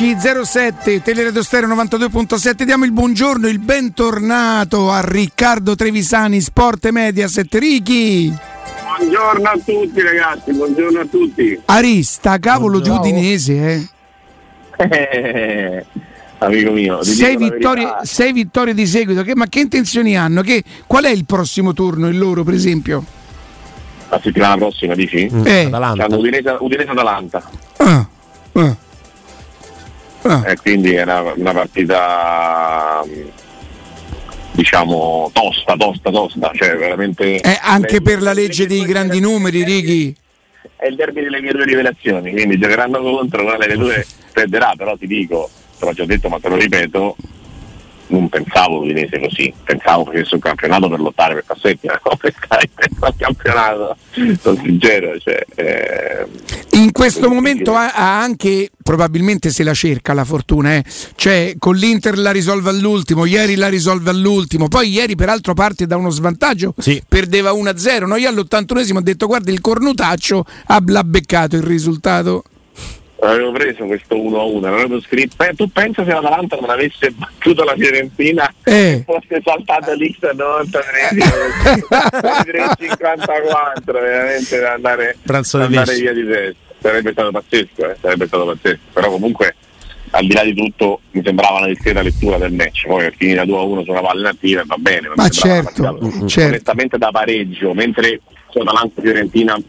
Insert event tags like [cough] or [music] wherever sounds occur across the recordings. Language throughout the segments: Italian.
16.07 Teleradio Stereo 92.7 diamo il buongiorno, il bentornato a Riccardo Trevisani Sport e Mediaset Ricky Buongiorno a tutti ragazzi, buongiorno a tutti Arista, cavolo buongiorno. di Udinese eh amico mio. Sei vittorie, sei vittorie, di seguito, che, ma che intenzioni hanno? Che, qual è il prossimo turno, il loro per esempio? La settimana prossima, dici? Mm. Eh. Atalanta. Udinese, Udinese Atalanta. Ah. Ah. Ah. E quindi è una, una partita diciamo tosta, tosta, tosta, cioè veramente... Eh, anche le, per la legge dei grandi numeri, Righi. È il derby delle mie due rivelazioni, quindi giocheranno contro, una delle due perderà, però ti dico, te l'ho già detto ma te lo ripeto, non pensavo l'Udinese così, pensavo facesse un campionato per lottare per passetti, ma [laughs] no, per al campionato, sono sincero. Cioè, eh, in questo momento ha, ha, anche, probabilmente se la cerca la fortuna, eh. cioè con l'Inter la risolve all'ultimo, ieri la risolve all'ultimo, poi ieri peraltro parte da uno svantaggio, sì. perdeva 1-0, no? io all'81esimo ho detto guarda il cornutaccio ha beccato il risultato avevo preso questo 1-1, avevo scritto, eh, tu pensa se l'Atalanta non avesse battuto la Fiorentina eh. fosse saltata l'X a 93 354 veramente da andare, da andare via di testa. Sarebbe stato pazzesco, eh, sarebbe stato pazzesco. Però comunque al di là di tutto mi sembrava una discreta lettura del match. Poi è finita 2-1 su una palla inattiva va bene ma certo, mm, certo. onestamente da pareggio mentre su Atalanta Fiorentina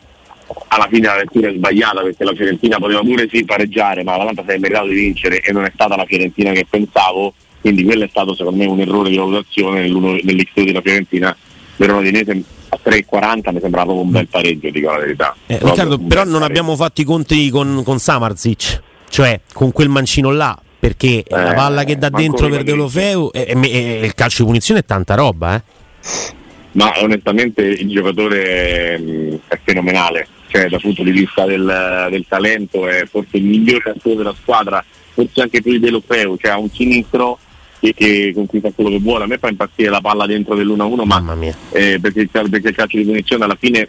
alla fine la lettura è sbagliata perché la Fiorentina poteva pure sì pareggiare, ma l'Atalanta sarebbe in grado di vincere e non è stata la Fiorentina che pensavo, quindi quello è stato secondo me un errore di valutazione nell'X della Fiorentina. Verona Dinese a 3,40 mi sembrava proprio un bel pareggio, dico la verità. Eh, Riccardo, però non abbiamo fatto i conti con, con Samarzic, cioè con quel mancino là, perché eh, la palla che da dentro per Deulofeu e, e, e, il calcio di punizione è tanta roba, eh? Ma onestamente il giocatore è, è fenomenale cioè dal punto di vista del, del talento è forse il migliore attore della squadra, forse anche più di Delofeu, cioè ha un sinistro che, che, con cui fa quello che vuole. A me fa impazzire la palla dentro dell'1-1, ma eh, perché, perché il calcio di punizione alla fine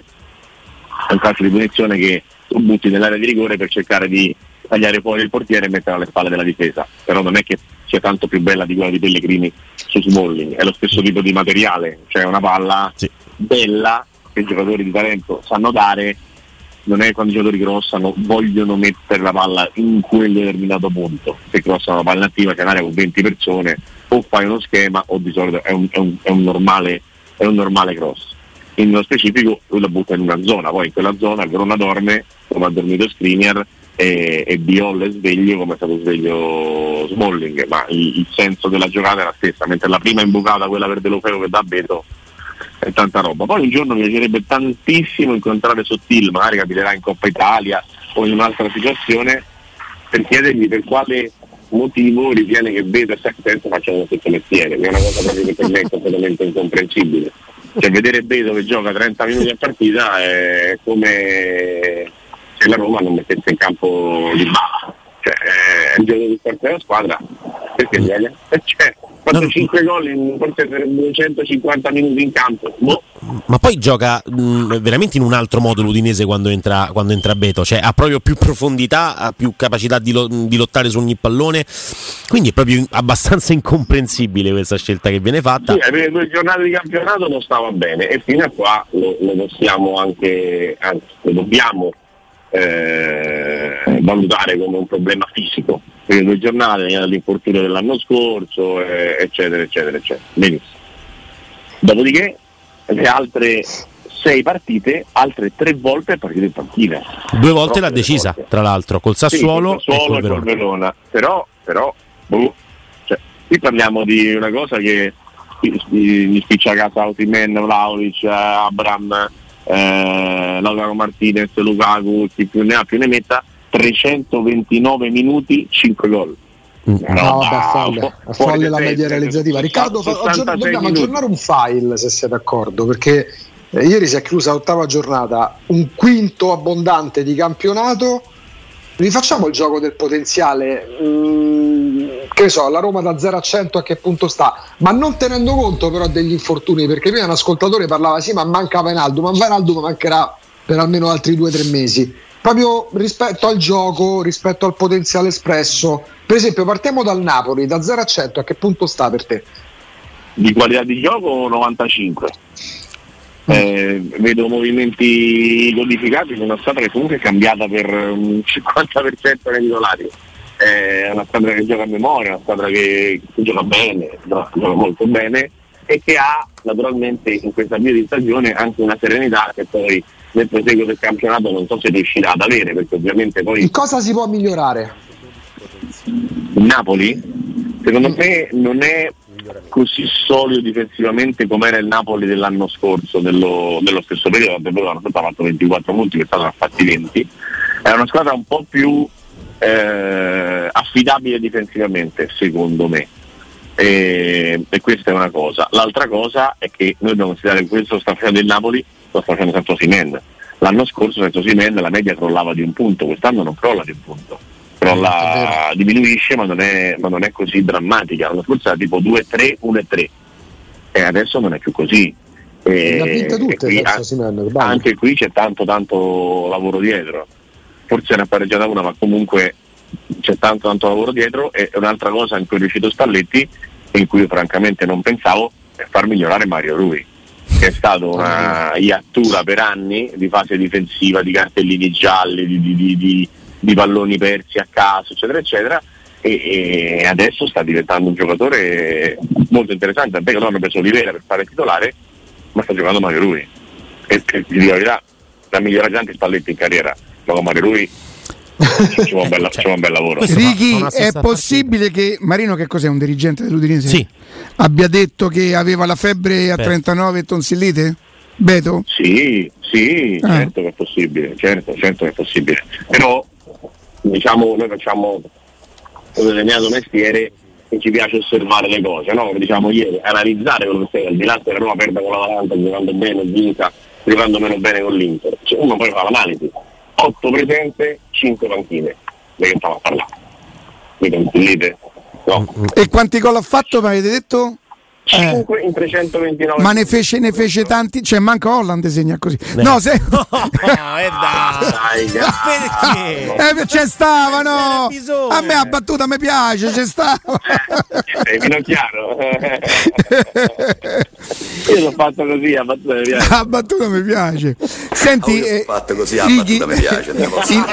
è un calcio di punizione che tu butti nell'area di rigore per cercare di tagliare fuori il portiere e mettere alle spalle della difesa. Però non è che sia tanto più bella di quella di Pellegrini su Smalling, è lo stesso tipo di materiale, cioè una palla sì. bella che i giocatori di talento sanno dare non è quando i giocatori crossano vogliono mettere la palla in quel determinato punto. Se crossano la palla attiva c'è un'area con 20 persone o fai uno schema o di solito è un, è un, è un, normale, è un normale, cross. In nello specifico lui la butta in una zona. Poi in quella zona il Verona dorme come ha dormito Skriniar e, e Biol è sveglio come è stato sveglio Smalling. Ma il, il, senso della giocata è la stessa. Mentre la prima imbucata quella per Delofeo che dà Beto è tanta roba. Poi un giorno mi piacerebbe tantissimo incontrare Sottil, magari capiterà in Coppa Italia o in un'altra situazione, per chiedergli per quale motivo ritiene che Beto e Saccenzo facciano lo stesso mestiere, che è una cosa che per me è completamente incomprensibile. Cioè vedere Beto che gioca 30 minuti a partita è come se la Roma non mettesse in campo di bala. Cioè, è un gioco di forza della squadra, perché gli cioè, fatto 5 gol in forse 250 minuti in campo. Boh. Ma poi gioca mh, veramente in un altro modo l'Udinese quando entra, quando entra Beto, cioè ha proprio più profondità, ha più capacità di, lo, di, lottare su ogni pallone, quindi è proprio abbastanza [laughs] incomprensibile questa scelta che viene fatta. Sì, le prime due giornate di campionato non stava bene e fino a qua lo, lo possiamo anche, anzi lo dobbiamo eh, valutare come un problema fisico per le due giornate, veniva dall'infortunio dell'anno scorso, eh, eccetera, eccetera, eccetera. Benissimo. Dopodiché le altre sei partite, altre tre volte è partita in panchina. Due volte l'ha decisa, volte. tra l'altro, col Sassuolo, sì, col Sassuolo e col Verona. Verona. Però, però boh, cioè, qui parliamo di una cosa che mi spiccia a casa Otimen, Vlaovic, Abram, eh, Lautaro Martinez, Lukaku, chi più ne ha più ne metta, 329 minuti, 5 gol. Mm. No, no vabbè, folle, folle la media realizzativa. Riccardo, dobbiamo aggiornare un file se siete d'accordo, perché eh, ieri si è chiusa l'ottava giornata, un quinto abbondante di campionato. Rifacciamo il gioco del potenziale, mm, che so, la Roma da 0 a 100 a che punto sta, ma non tenendo conto però degli infortuni, perché prima un ascoltatore parlava sì, ma manca Venaldo, ma Venaldo mancherà per almeno altri 2-3 mesi proprio rispetto al gioco, rispetto al potenziale espresso. Per esempio, partiamo dal Napoli, da 0 a 100, a che punto sta per te? Di qualità di gioco 95. Mm. Eh, vedo movimenti codificati in una squadra che comunque è cambiata per un 50% dei titolari. È una squadra che gioca a memoria, una squadra che, che gioca bene, gioca molto bene e che ha naturalmente in questa via di stagione anche una serenità che poi nel proseguo del campionato non so se riuscirà ad avere perché ovviamente poi... In cosa si può migliorare? Napoli? Secondo mm. me non è così solido difensivamente come era il Napoli dell'anno scorso, dello, dello stesso periodo, perché l'anno scorso ha fatto 24 punti, quest'anno ha fatti 20. È una squadra un po' più eh, affidabile difensivamente, secondo me. E, e, questa è una cosa. L'altra cosa è che noi dobbiamo considerare che questo sta facendo il Napoli, lo sta facendo senza Simen. L'anno scorso senza Simen la media crollava di un punto, quest'anno non crolla di un punto. Crolla, diminuisce ma non, è, ma non è così drammatica. L'anno scorso era tipo 2-3, 1-3 e adesso non è più così. E, tutte, qui, a, anche qui c'è tanto tanto lavoro dietro. Forse ne ha pareggiata una, ma comunque c'è tanto tanto lavoro dietro e un'altra cosa in cui è riuscito Spalletti in cui io francamente non pensavo è far migliorare Mario Rui che è stata una iattura per anni di fase difensiva, di cartellini gialli, di, di, di, di palloni persi a caso, eccetera, eccetera. E, e, adesso sta diventando un giocatore molto interessante, che loro hanno preso Olivera per fare titolare, ma sta giocando Mario Rui. E, e di verità, la migliore agente Spalletti in carriera, gioca Mario Rui [laughs] c'è un, bella, cioè, un bel lavoro. Righi, è possibile che Marino, che cos'è un dirigente dell'Udinese? Sì. Abbia detto che aveva la febbre a Beh. 39 e tonsillite? Beto? Sì, sì, ah. certo che è possibile, certo, certo che è possibile. Però diciamo noi facciamo un determinato mestiere e ci piace osservare le cose, no? Come diciamo ieri, analizzare quello che sei, al di là se la Roma perde con la l'Atalanta, giocando bene, vinta, giocando meno bene con l'Inter. Cioè, uno poi fa l'analisi 8 presenze, 5 panchine. Di che stiamo a parlare? Mi consigliate? No. E quanti gol ha fatto, mi avete detto? 5 eh. in 329 ma ne fece, ne fece, tanti cioè manca Holland segna così eh. no se [laughs] no, eh dai, perché eh, c'è stava no a me a battuta mi piace c'è stava [laughs] eh, vino chiaro [laughs] io l'ho fatto così a battuta mi piace a battuta mi piace senti oh, eh, fatto così a battuta mi piace in,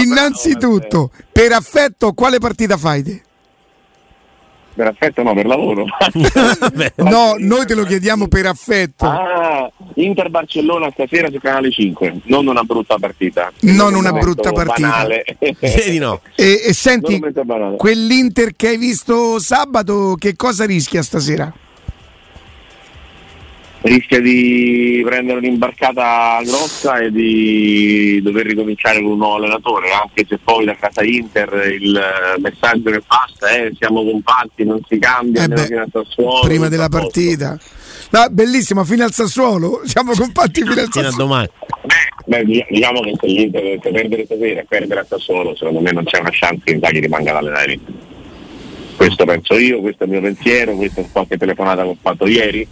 innanzitutto per affetto quale partita fai te? Per affetto no, per lavoro. [laughs] no, noi te lo chiediamo per affetto. Ah, Inter Barcellona stasera su Canale 5, non una brutta partita. Non una brutta partita. Vedi no. E, e senti, quell'Inter che hai visto sabato, che cosa rischia stasera? Rischia di prendere un'imbarcata grossa e di dover ricominciare con un nuovo allenatore, anche se poi da casa Inter il messaggio che passa è siamo compatti, non si cambia, eh beh, fino al Sassuolo. Prima della partita. No, bellissimo, fino al Sassuolo, [laughs] siamo compatti fino al Sassuolo. domani. Beh, diciamo che se l'Inter dovesse perdere stasera e perdere a Sassuolo, secondo me non c'è una chance che Inzaghi rimanga ad allenare Questo penso io, questo è il mio pensiero, questa è qualche telefonata che ho fatto ieri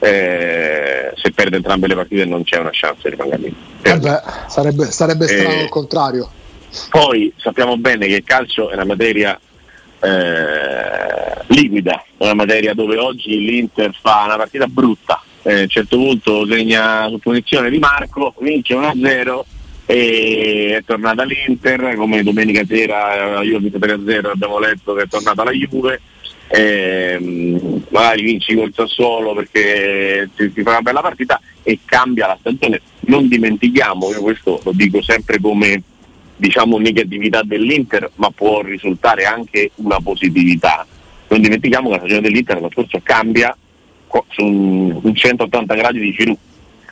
eh, se perde entrambe le partite non c'è una chance di rimanere lì. Eh sarebbe, sarebbe strano eh, il contrario. Poi sappiamo bene che il calcio è una materia eh, liquida, è una materia dove oggi l'Inter fa una partita brutta. Eh, a un certo punto segna su punizione di Marco, vince 1-0 e è tornata l'Inter, come domenica sera io ho vinto 3-0 abbiamo letto che è tornata la Juve ehm, magari vinci col Sassuolo perché ti, ti, fa una bella partita e cambia la stagione. Non dimentichiamo, io questo lo dico sempre come diciamo negatività dell'Inter, ma può risultare anche una positività. Non dimentichiamo che la stagione dell'Inter l'anno scorso cambia su un 180 gradi di Giroud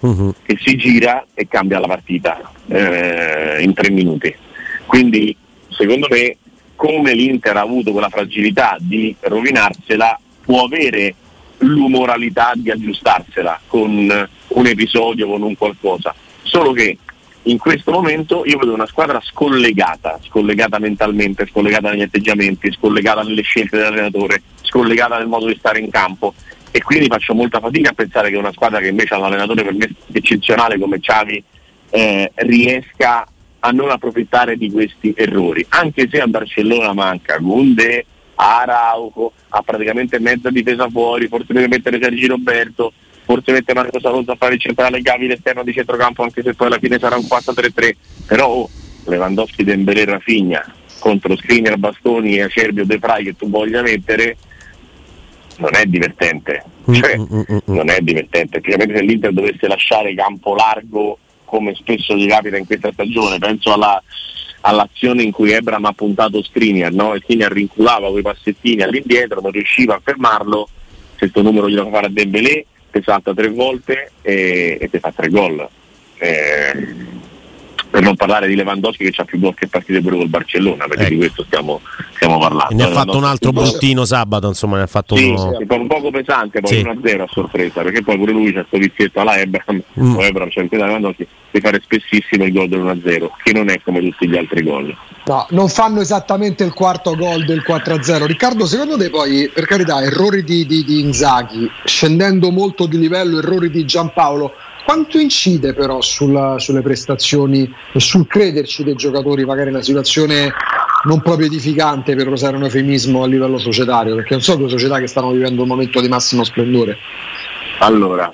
uh-huh. che si gira e cambia la partita eh, in tre minuti. Quindi secondo me come l'Inter ha avuto quella fragilità di rovinarsela, può avere l'umoralità di aggiustarsela con un episodio, con un qualcosa. Solo che in questo momento io vedo una squadra scollegata, scollegata mentalmente, scollegata negli atteggiamenti, scollegata nelle scelte dell'allenatore, scollegata nel modo di stare in campo e quindi faccio molta fatica a pensare che una squadra che invece ha un allenatore per me eccezionale come Xavi eh, riesca a non approfittare di questi errori, anche se a Barcellona manca Gunde, Arauco, ha praticamente mezza difesa fuori, forse deve mettere Sergi Roberto, forse mette Marco Salozzo a fare il centrale Gavi l'esterno di centrocampo anche se poi alla fine sarà un 4-3-3, però oh, Lewandowski, Dembélé, Rafinha contro Skriniar, Bastoni e Acerbio De Frey che tu voglia mettere non è divertente, mm, cioè, mm, mm, non è divertente, praticamente se l'Inter dovesse lasciare campo largo come spesso gli capita in questa stagione, penso alla, all'azione in cui Ebram ha puntato Skriniar, no? e Skriniar rinculava quei passettini all'indietro, non riusciva a fermarlo, questo numero glielo fa fare a Dembélé, ti salta tre volte e, e ti fa tre gol. Eh, per non parlare di Lewandowski che ha più gol che partite pure col Barcellona, perché ecco. di questo stiamo, stiamo parlando. E ne ha fatto un altro bruttino sabato, insomma, ne ha fatto sì, uno... sì, un poco pesante, poi sì. 1-0 a sorpresa, perché poi pure lui c'ha questo vizietto alla Ebram, mm. o Ebram c'è cioè, il Lewandowski, di fare spessissimo il gol del1-0, che non è come tutti gli altri gol. No, non fanno esattamente il quarto gol del 4-0. Riccardo, secondo te poi, per carità, errori di, di, di Inzaghi, scendendo molto di livello, errori di Giampaolo, quanto incide però sulla, sulle prestazioni e sul crederci dei giocatori, magari una situazione non proprio edificante per usare un eufemismo a livello societario, perché non so due società che stanno vivendo un momento di massimo splendore. Allora,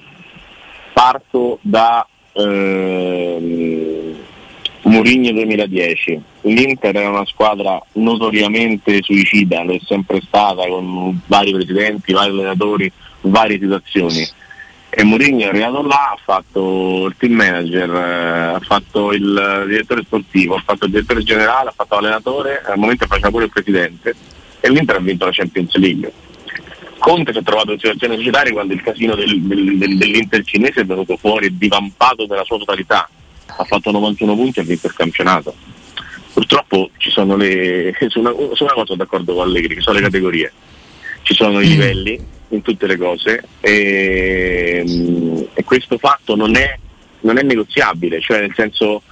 parto da ehm, Mourinho 2010. L'Inter è una squadra notoriamente suicida, lo è sempre stata con vari presidenti, vari allenatori, varie situazioni e Mourinho è arrivato là, ha fatto il team manager, eh, ha fatto il direttore sportivo, ha fatto il direttore generale, ha fatto l'allenatore, al momento faceva pure il presidente e l'Inter ha vinto la Champions League. Conte si è trovato in situazione societaria quando il casino del, del, del, dell'Inter cinese è venuto fuori e divampato nella sua totalità. Ha fatto 91 punti e ha vinto il campionato. Purtroppo ci sono le. [laughs] su una, su una cosa sono d'accordo con Allegri, che sono le categorie. Ci sono i mm. livelli in tutte le cose e, e questo fatto non è, non è, negoziabile, cioè nel senso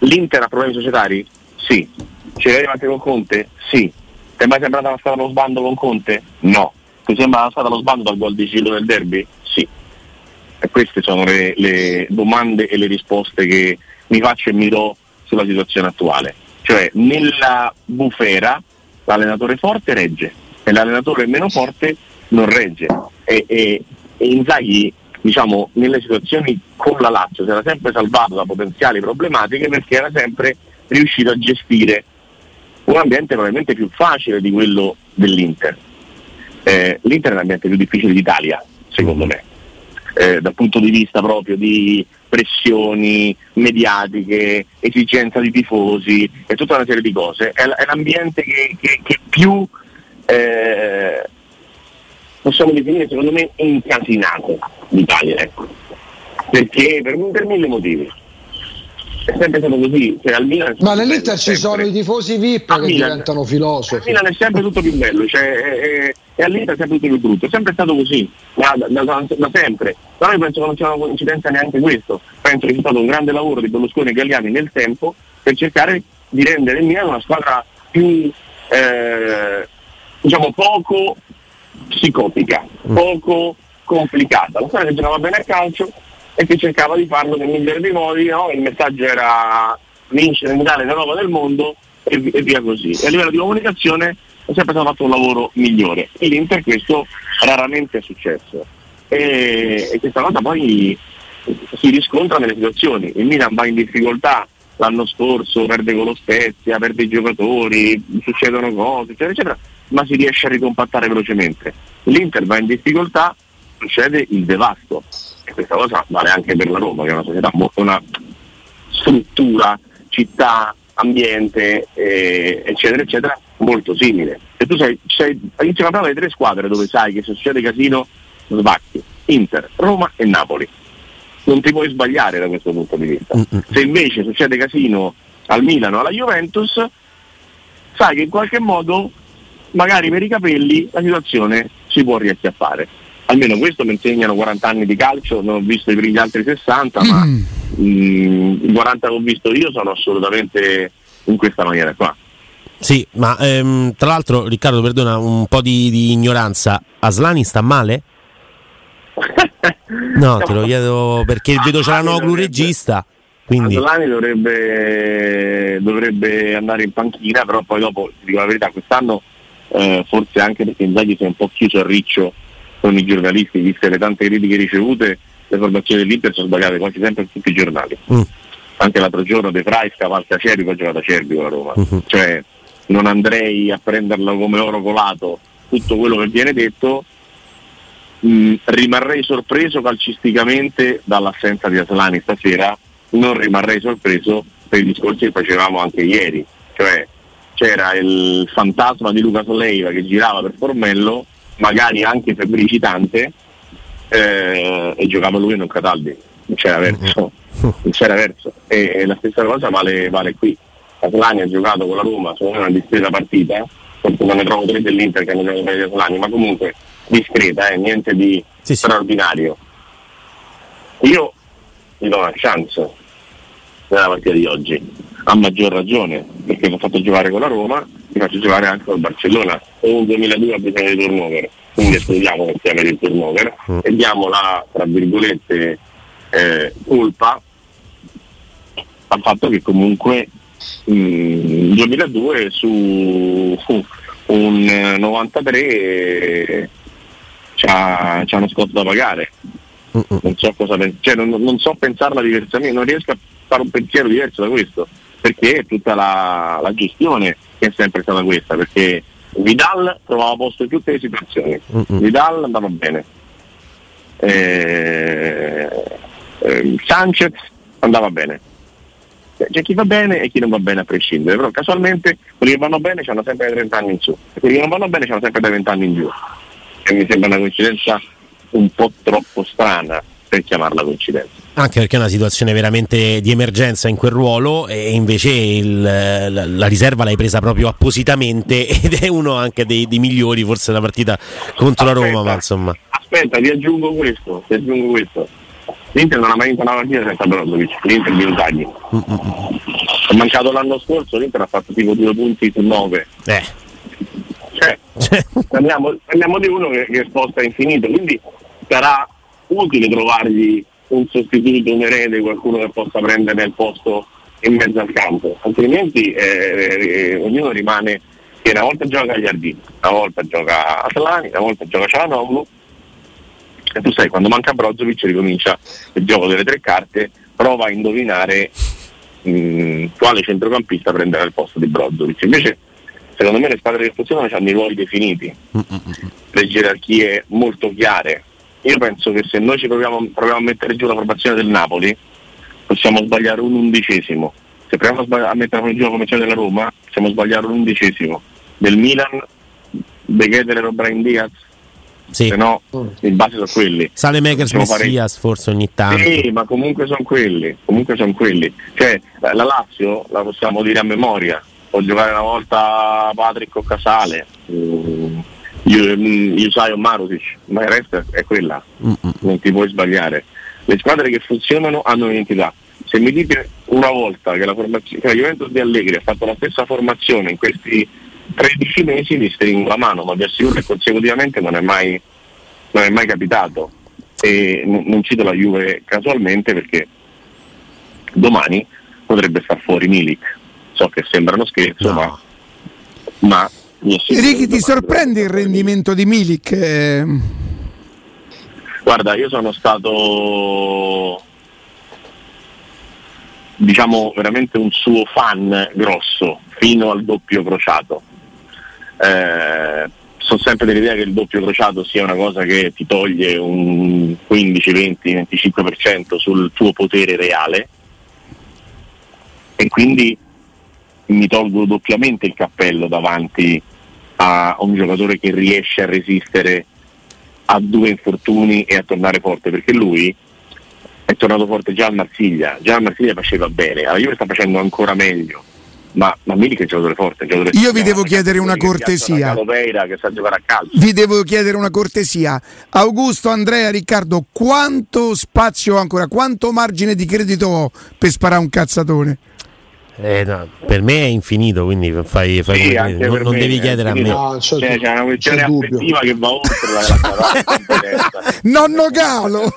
l'Inter ha problemi societari? Sì. Ci vedi avanti con Conte? Sì. Ti è mai sembrata una strada allo sbando con Conte? No. Ti sembra una strada allo sbando dal gol di Gillo nel derby? Sì. E queste sono le, le domande e le risposte che mi faccio e mi do sulla situazione attuale. Cioè nella bufera l'allenatore forte regge e l'allenatore meno forte non regge e, e, e Inzaghi diciamo, nelle situazioni con la Lazio si era sempre salvato da potenziali problematiche perché era sempre riuscito a gestire un ambiente probabilmente più facile di quello dell'Inter. Eh, L'Inter è l'ambiente più difficile d'Italia, secondo me, eh, dal punto di vista proprio di pressioni mediatiche, esigenza di tifosi e tutta una serie di cose. È, l'ambiente che, che, che più eh, possiamo definire secondo me incasinato l'Italia, ecco. Perché per, per mille motivi. È sempre stato così. Cioè, Milan Ma nell'Inter ci sono i tifosi VIP che Milan, diventano filosofi. Al Milan è sempre tutto più bello, cioè, è, è, e all'Inter è sempre tutto più brutto. È sempre stato così, da, da, da, da sempre. Però io penso che non sia una coincidenza neanche questo. Penso che sia stato un grande lavoro di Berlusconi e Galliani nel tempo per cercare di rendere il Milan una squadra più eh, diciamo poco psicotica, mm. poco complicata. La squadra che giocava bene a calcio e che cercava di farlo nel migliore dei modi, no? il messaggio era vincere in Italia l'Europa del mondo e, e, via così. E a livello di comunicazione è sempre stato fatto un lavoro migliore. E l'Inter questo raramente è successo. E, e questa cosa poi si riscontra nelle situazioni. Il Milan va in difficoltà l'anno scorso, perde con lo Spezia, perde i giocatori, succedono cose, eccetera, eccetera ma si riesce a ricompattare velocemente. L'Inter va in difficoltà, succede il devasto e questa cosa vale anche per la Roma, che è una società molto una struttura, città, ambiente, eh, eccetera, eccetera, molto simile. E tu sei, sei insieme a parlare di tre squadre dove sai che se succede casino sbacchi. Inter, Roma e Napoli. Non ti puoi sbagliare da questo punto di vista. Se invece succede casino al Milano, alla Juventus, sai che in qualche modo magari per i capelli la situazione si può riacchiappare. Almeno questo mi insegnano 40 anni di calcio, non ho visto i gli altri 60, mm. ma i 40 che ho visto io sono assolutamente in questa maniera qua. Sì, ma ehm, tra l'altro Riccardo, perdona un po' di, di ignoranza, Aslani sta male? [laughs] No, te lo chiedo perché vedo c'è la Noglu regista. Quindi... Aslani dovrebbe, dovrebbe, andare in panchina, però poi dopo, ti dico la verità, quest'anno eh, forse anche perché Inzaghi si è un po' chiuso a riccio con i giornalisti, viste le tante critiche ricevute, le formazioni dell'Inter sono sbagliate quasi sempre in tutti i giornali. Mm. Anche l'altro giorno De Frey scavalca Cervi, poi ha giocato a Cervi con la Roma. Mm-hmm. Cioè, non andrei a prenderlo come oro colato tutto quello che viene detto, mh, rimarrei sorpreso calcisticamente dall'assenza di Aslani stasera, non rimarrei sorpreso per i discorsi che facevamo anche ieri, cioè c'era il fantasma di Luca Soleiva che girava per Formello, magari anche febbricitante, eh, e giocava lui e non Cataldi, non c'era verso, non c'era verso. E, e la stessa cosa vale, vale qui. Aslani ha giocato con la Roma, sono una discreta partita, forse non ne trovo tre dell'Inter che hanno giocato gli Aslani, ma comunque discreta, eh, niente di sì, straordinario. Io gli do una chance nella partita di oggi, a maggior ragione, perché l'ho fatto giocare con la Roma, mi faccio giocare anche con Barcellona, o un 2002 ha bisogno di turnover, quindi escludiamo che sia per il turnover. Mm. e diamo la, tra virgolette, eh, colpa al fatto che comunque il 2002 su un 93 c'ha, c'ha uno scotto da pagare. Non so, cosa, cioè non, non so pensarla diversamente, non riesco a fare un pensiero diverso da questo, perché tutta la, la gestione è sempre stata questa, perché Vidal trovava posto in tutte le situazioni, Vidal andava bene, eh, eh, Sanchez andava bene, c'è chi va bene e chi non va bene a prescindere, però casualmente quelli che vanno bene hanno sempre dai 30 anni in su, e quelli che non vanno bene hanno sempre dai 20 anni in giù. E mi sembra una coincidenza un po' troppo strana per chiamarla coincidenza. Anche perché è una situazione veramente di emergenza in quel ruolo e invece il, la, la, riserva l'hai presa proprio appositamente [laughs] ed è uno anche dei, dei migliori forse della partita contro aspetta, la Roma, ma insomma. Aspetta, ti aggiungo questo, ti aggiungo questo L'Inter non ha mai vinto una partita senza Brozovic, l'Inter di Utagli. È mancato l'anno scorso, l'Inter ha fatto tipo due punti su nove. Eh. Cioè, parliamo, parliamo, di uno che, che sposta infinito, quindi sarà utile trovargli un sostituto, un erede, qualcuno che possa prendere il posto in mezzo al campo, altrimenti eh, eh, ognuno rimane che una volta gioca agli Ardini, una volta gioca Atlani, una volta gioca Cialanoglu e tu sai, quando manca Brozovic ricomincia il gioco delle tre carte, prova a indovinare mh, mm, quale centrocampista prenderà il posto di Brozovic. Invece, secondo me, le squadre che funzionano hanno i ruoli definiti, le gerarchie molto chiare. Io penso che se noi ci proviamo, proviamo a mettere giù la formazione del Napoli, possiamo sbagliare un undicesimo. Se proviamo a, sbagli- a mettere giù la formazione della Roma, possiamo sbagliare un undicesimo. Del Milan, De Keter e Brian Diaz, sì. se no in base sono quelli. Sale Makers Messias forse ogni tanto. Sì, ma comunque sono quelli, comunque sono quelli. Cioè, la Lazio la possiamo dire a memoria, può giocare una volta Patrick o Casale, um, Yusaio Marusic, ma il resto è quella, Mm-mm. non ti puoi sbagliare. Le squadre che funzionano hanno un'identità. Se mi dite una volta che la, formazio- che la Juventus di Allegri ha fatto la stessa formazione in questi 13 mesi mi stringo la mano, ma vi assicuro che consecutivamente non è mai, non è mai capitato. E n- non cito la Juve casualmente perché domani potrebbe star fuori Milik. So che sembra uno scherzo, no. ma, ma Ricky, ti sorprende il rendimento di Milik? Eh... Guarda, io sono stato diciamo veramente un suo fan grosso fino al doppio crociato. Eh, sono sempre dell'idea che il doppio crociato sia una cosa che ti toglie un 15, 20, 25% sul tuo potere reale. E quindi mi tolgo doppiamente il cappello davanti a un giocatore che riesce a resistere a due infortuni e a tornare forte perché lui è tornato forte già al Marsiglia, già al Marsiglia faceva bene, alla Juve sta facendo ancora meglio ma, ma Milik è un giocatore forte. Giocatore Io vi devo chiedere una cortesia. Che sa giocare a calcio. Vi devo chiedere una cortesia. Augusto, Andrea, Riccardo, quanto spazio ho ancora? Quanto margine di credito ho per sparare un cazzatone? Eh, no, per me è infinito, quindi fai, fai sì, non, non devi chiedere a me. No, c'è, cioè, c'è una questione affettiva che va oltre la, la [laughs] Nonno Galo! [laughs]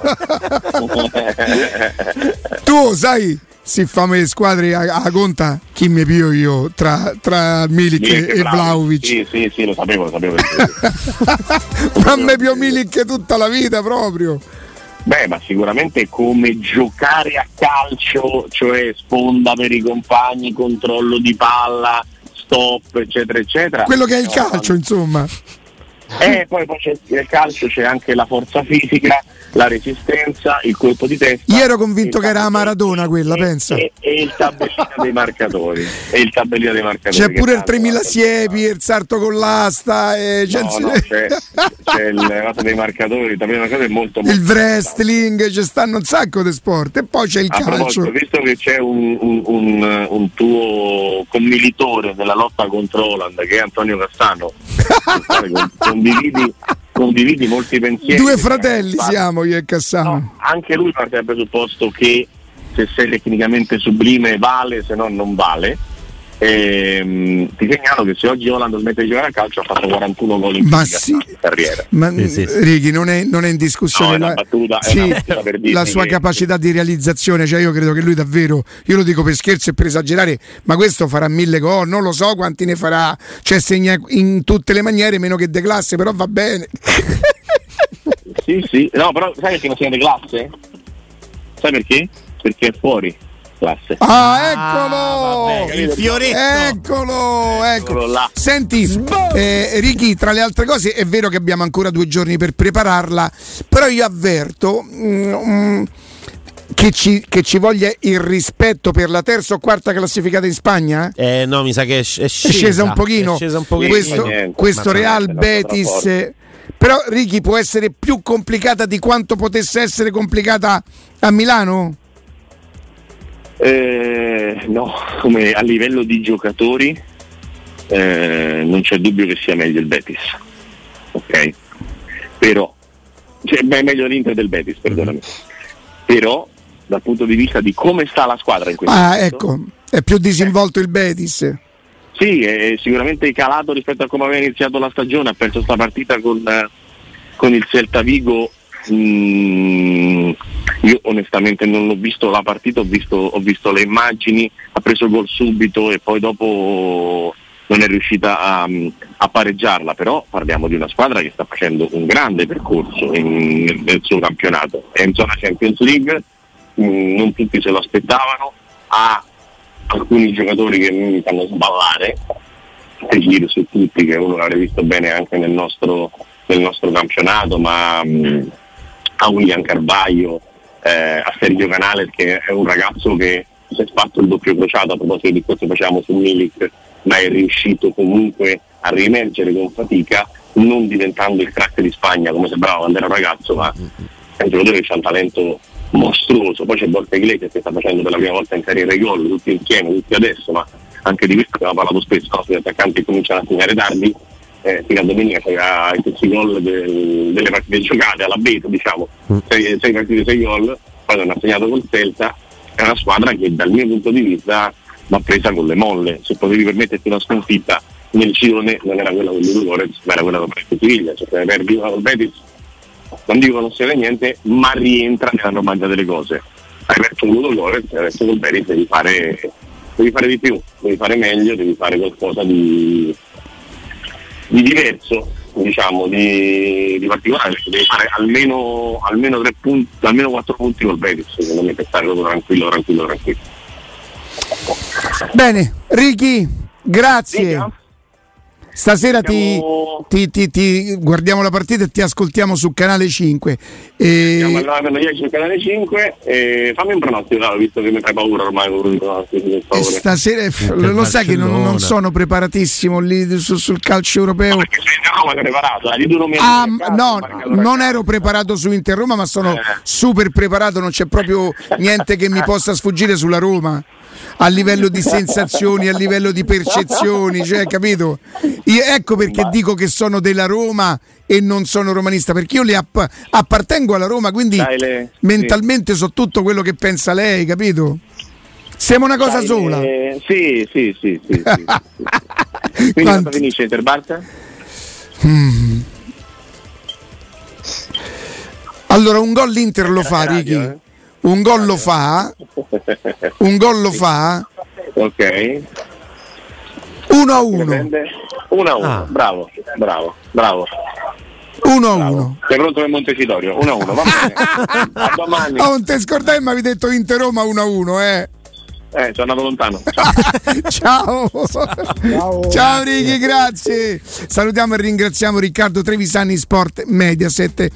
tu sai, si fanno le squadre a, a, conta chi mi pio io tra, tra Milik, Milik e, e Vlaovic. Sì, sì, sì, lo sapevo, lo sapevo. [laughs] Ma me pio Milik tutta la vita proprio. Beh, ma sicuramente come giocare a calcio, cioè sponda per i compagni, controllo di palla, stop, eccetera, eccetera. Quello che è il calcio, insomma. E poi, poi c'è, nel calcio c'è anche la forza fisica, la resistenza, il colpo di testa. Io ero convinto che era a Maradona quella, e, pensa. E, e, il tabellino dei marcatori. E il tabellino dei marcatori. C'è pure il 3000 siepi, il sarto con l'asta. E no, no, c'è, c'è il dei marcatori, il tabellino dei marcatori è molto, molto Il wrestling, ci stanno un sacco di sport. E poi c'è il a calcio. Visto che c'è un, un, un, un tuo commilitore nella lotta contro Holland, che è Antonio Cassano, [laughs] condividi condividi molti pensieri. Due fratelli siamo io e Cassano. No, anche lui parte dal presupposto che se sei tecnicamente sublime vale, se no non vale. E, ehm, ti segnalo che se oggi Holland smette di giocare a calcio ha fatto 41 gol in ma sì, carriera. Ma sì, sì. Righi non è, non è, in discussione no, la, battuta, sì, la sua che... capacità di realizzazione, cioè io credo che lui davvero, io lo dico per scherzo e per esagerare, ma questo farà mille gol, non lo so quanti ne farà, cioè segna in tutte le maniere meno che de classe, però va bene. sì, sì, no, però sai perché non segna de classe? Sai perché? Perché è fuori classe. Ah, eccolo! Ah, vabbè, il fioretto. Eccolo, eccolo. Là. Senti, eh, Ricky, tra le altre cose è vero che abbiamo ancora due giorni per prepararla, però io avverto... Mm, mm, che ci, che ci, voglia il rispetto per la terza o quarta classificata in Spagna? Eh no, mi sa che è, scesa, è scesa un pochino. Scesa un pochino. Questo, niente, questo Real Betis. Però Ricky può essere più complicata di quanto potesse essere complicata a Milano? Eh, no, come a livello di giocatori eh, non c'è dubbio che sia meglio il Betis, ok? Però, cioè, beh, meglio l'Inter del Betis, perdonami. Mm-hmm. Però dal punto di vista di come sta la squadra in questo ah, momento. ecco, è più disinvolto eh. il Betis. Sì, è sicuramente calato rispetto a come aveva iniziato la stagione, ha perso questa partita con, con il Celta Vigo Mm, io onestamente non l'ho visto la partita, ho visto, ho visto le immagini, ha preso gol subito e poi dopo non è riuscita a, a, pareggiarla, però parliamo di una squadra che sta facendo un grande percorso in, nel suo campionato. È in zona Champions League, mh, mm, non tutti se lo aspettavano, ha alcuni giocatori che mi fanno sballare, Tegir su tutti, che uno l'avrebbe visto bene anche nel nostro, nel nostro campionato, ma mh, mm, a William Carvaglio, eh, a Sergio Canale che è un ragazzo che si è fatto il doppio crociato a proposito di questo facciamo su Milik, ma è riuscito comunque a riemergere con fatica, non diventando il crack di Spagna come sembrava quando era un ragazzo, ma è un giocatore che ha un talento mostruoso. Poi c'è Borja Iglesias che sta facendo per la prima volta in carriera i gol, tutti insieme, tutti adesso, ma anche di questo abbiamo parlato spesso, gli attaccanti cominciano a segnare tardi eh, fino a domenica c'era i gol del, delle partite giocate alla beta, diciamo, 6 mm. partite, 6 gol, poi non ha segnato col Celta, è una squadra che dal mio punto di vista va presa con le molle, se potevi permetterti una sconfitta nel girone non era quella con Ludo Lorenz, ma era quella con Presto Siviglia, cioè se perdi una col Betis non dico non succede niente, ma rientra nella normalità delle cose. Hai perso Ludo Lorenz, adesso col Betis devi fare, devi fare di più, devi fare meglio, devi fare qualcosa di, di diverso, diciamo, di, di particolare, perché devi fare almeno, almeno, tre punti, almeno quattro punti col Betis, secondo me per stare tranquillo, tranquillo, tranquillo. Bene, Ricky, grazie. Dica. Stasera ti, ti, ti, ti, guardiamo la partita e ti ascoltiamo su canale 5. E... Siamo arrivati su canale 5 e fammi un pronostico, visto che mi fai paura ormai con Stasera lo, lo sai che non, non, sono preparatissimo lì su, sul calcio europeo. Ma perché sei in Roma preparato, eh? ah, no, non ero preparato su Inter Roma, ma sono eh. super preparato, non c'è proprio [laughs] niente che mi possa sfuggire sulla Roma a livello di sensazioni, a livello di percezioni, cioè, capito? Io, ecco perché Ma... dico che sono della Roma e non sono romanista, perché io le app- appartengo alla Roma, quindi le... mentalmente sì. so tutto quello che pensa lei, capito? Siamo una cosa Dai, sola. Le... Sì, sì, sì, sì, sì, sì. [laughs] Quindi Quanti... finisce Interbarca? Mm. Allora, un gol l'Inter lo fa, Ricky. Eh? Un gol lo fa, [laughs] un gol lo fa. Ok. 1 a 1. 1 a 1, ah. bravo, bravo, bravo. 1 a 1. Sei pronto per Montecitorio? 1 a 1, va bene. [laughs] a domani. Non te scordai, mi avevi detto Inter Roma 1 a 1, eh. Eh, sono andato lontano. [laughs] Ciao. Ciao. Ciao. Ricky, grazie. Salutiamo e ringraziamo Riccardo Trevisani Sport Mediaset.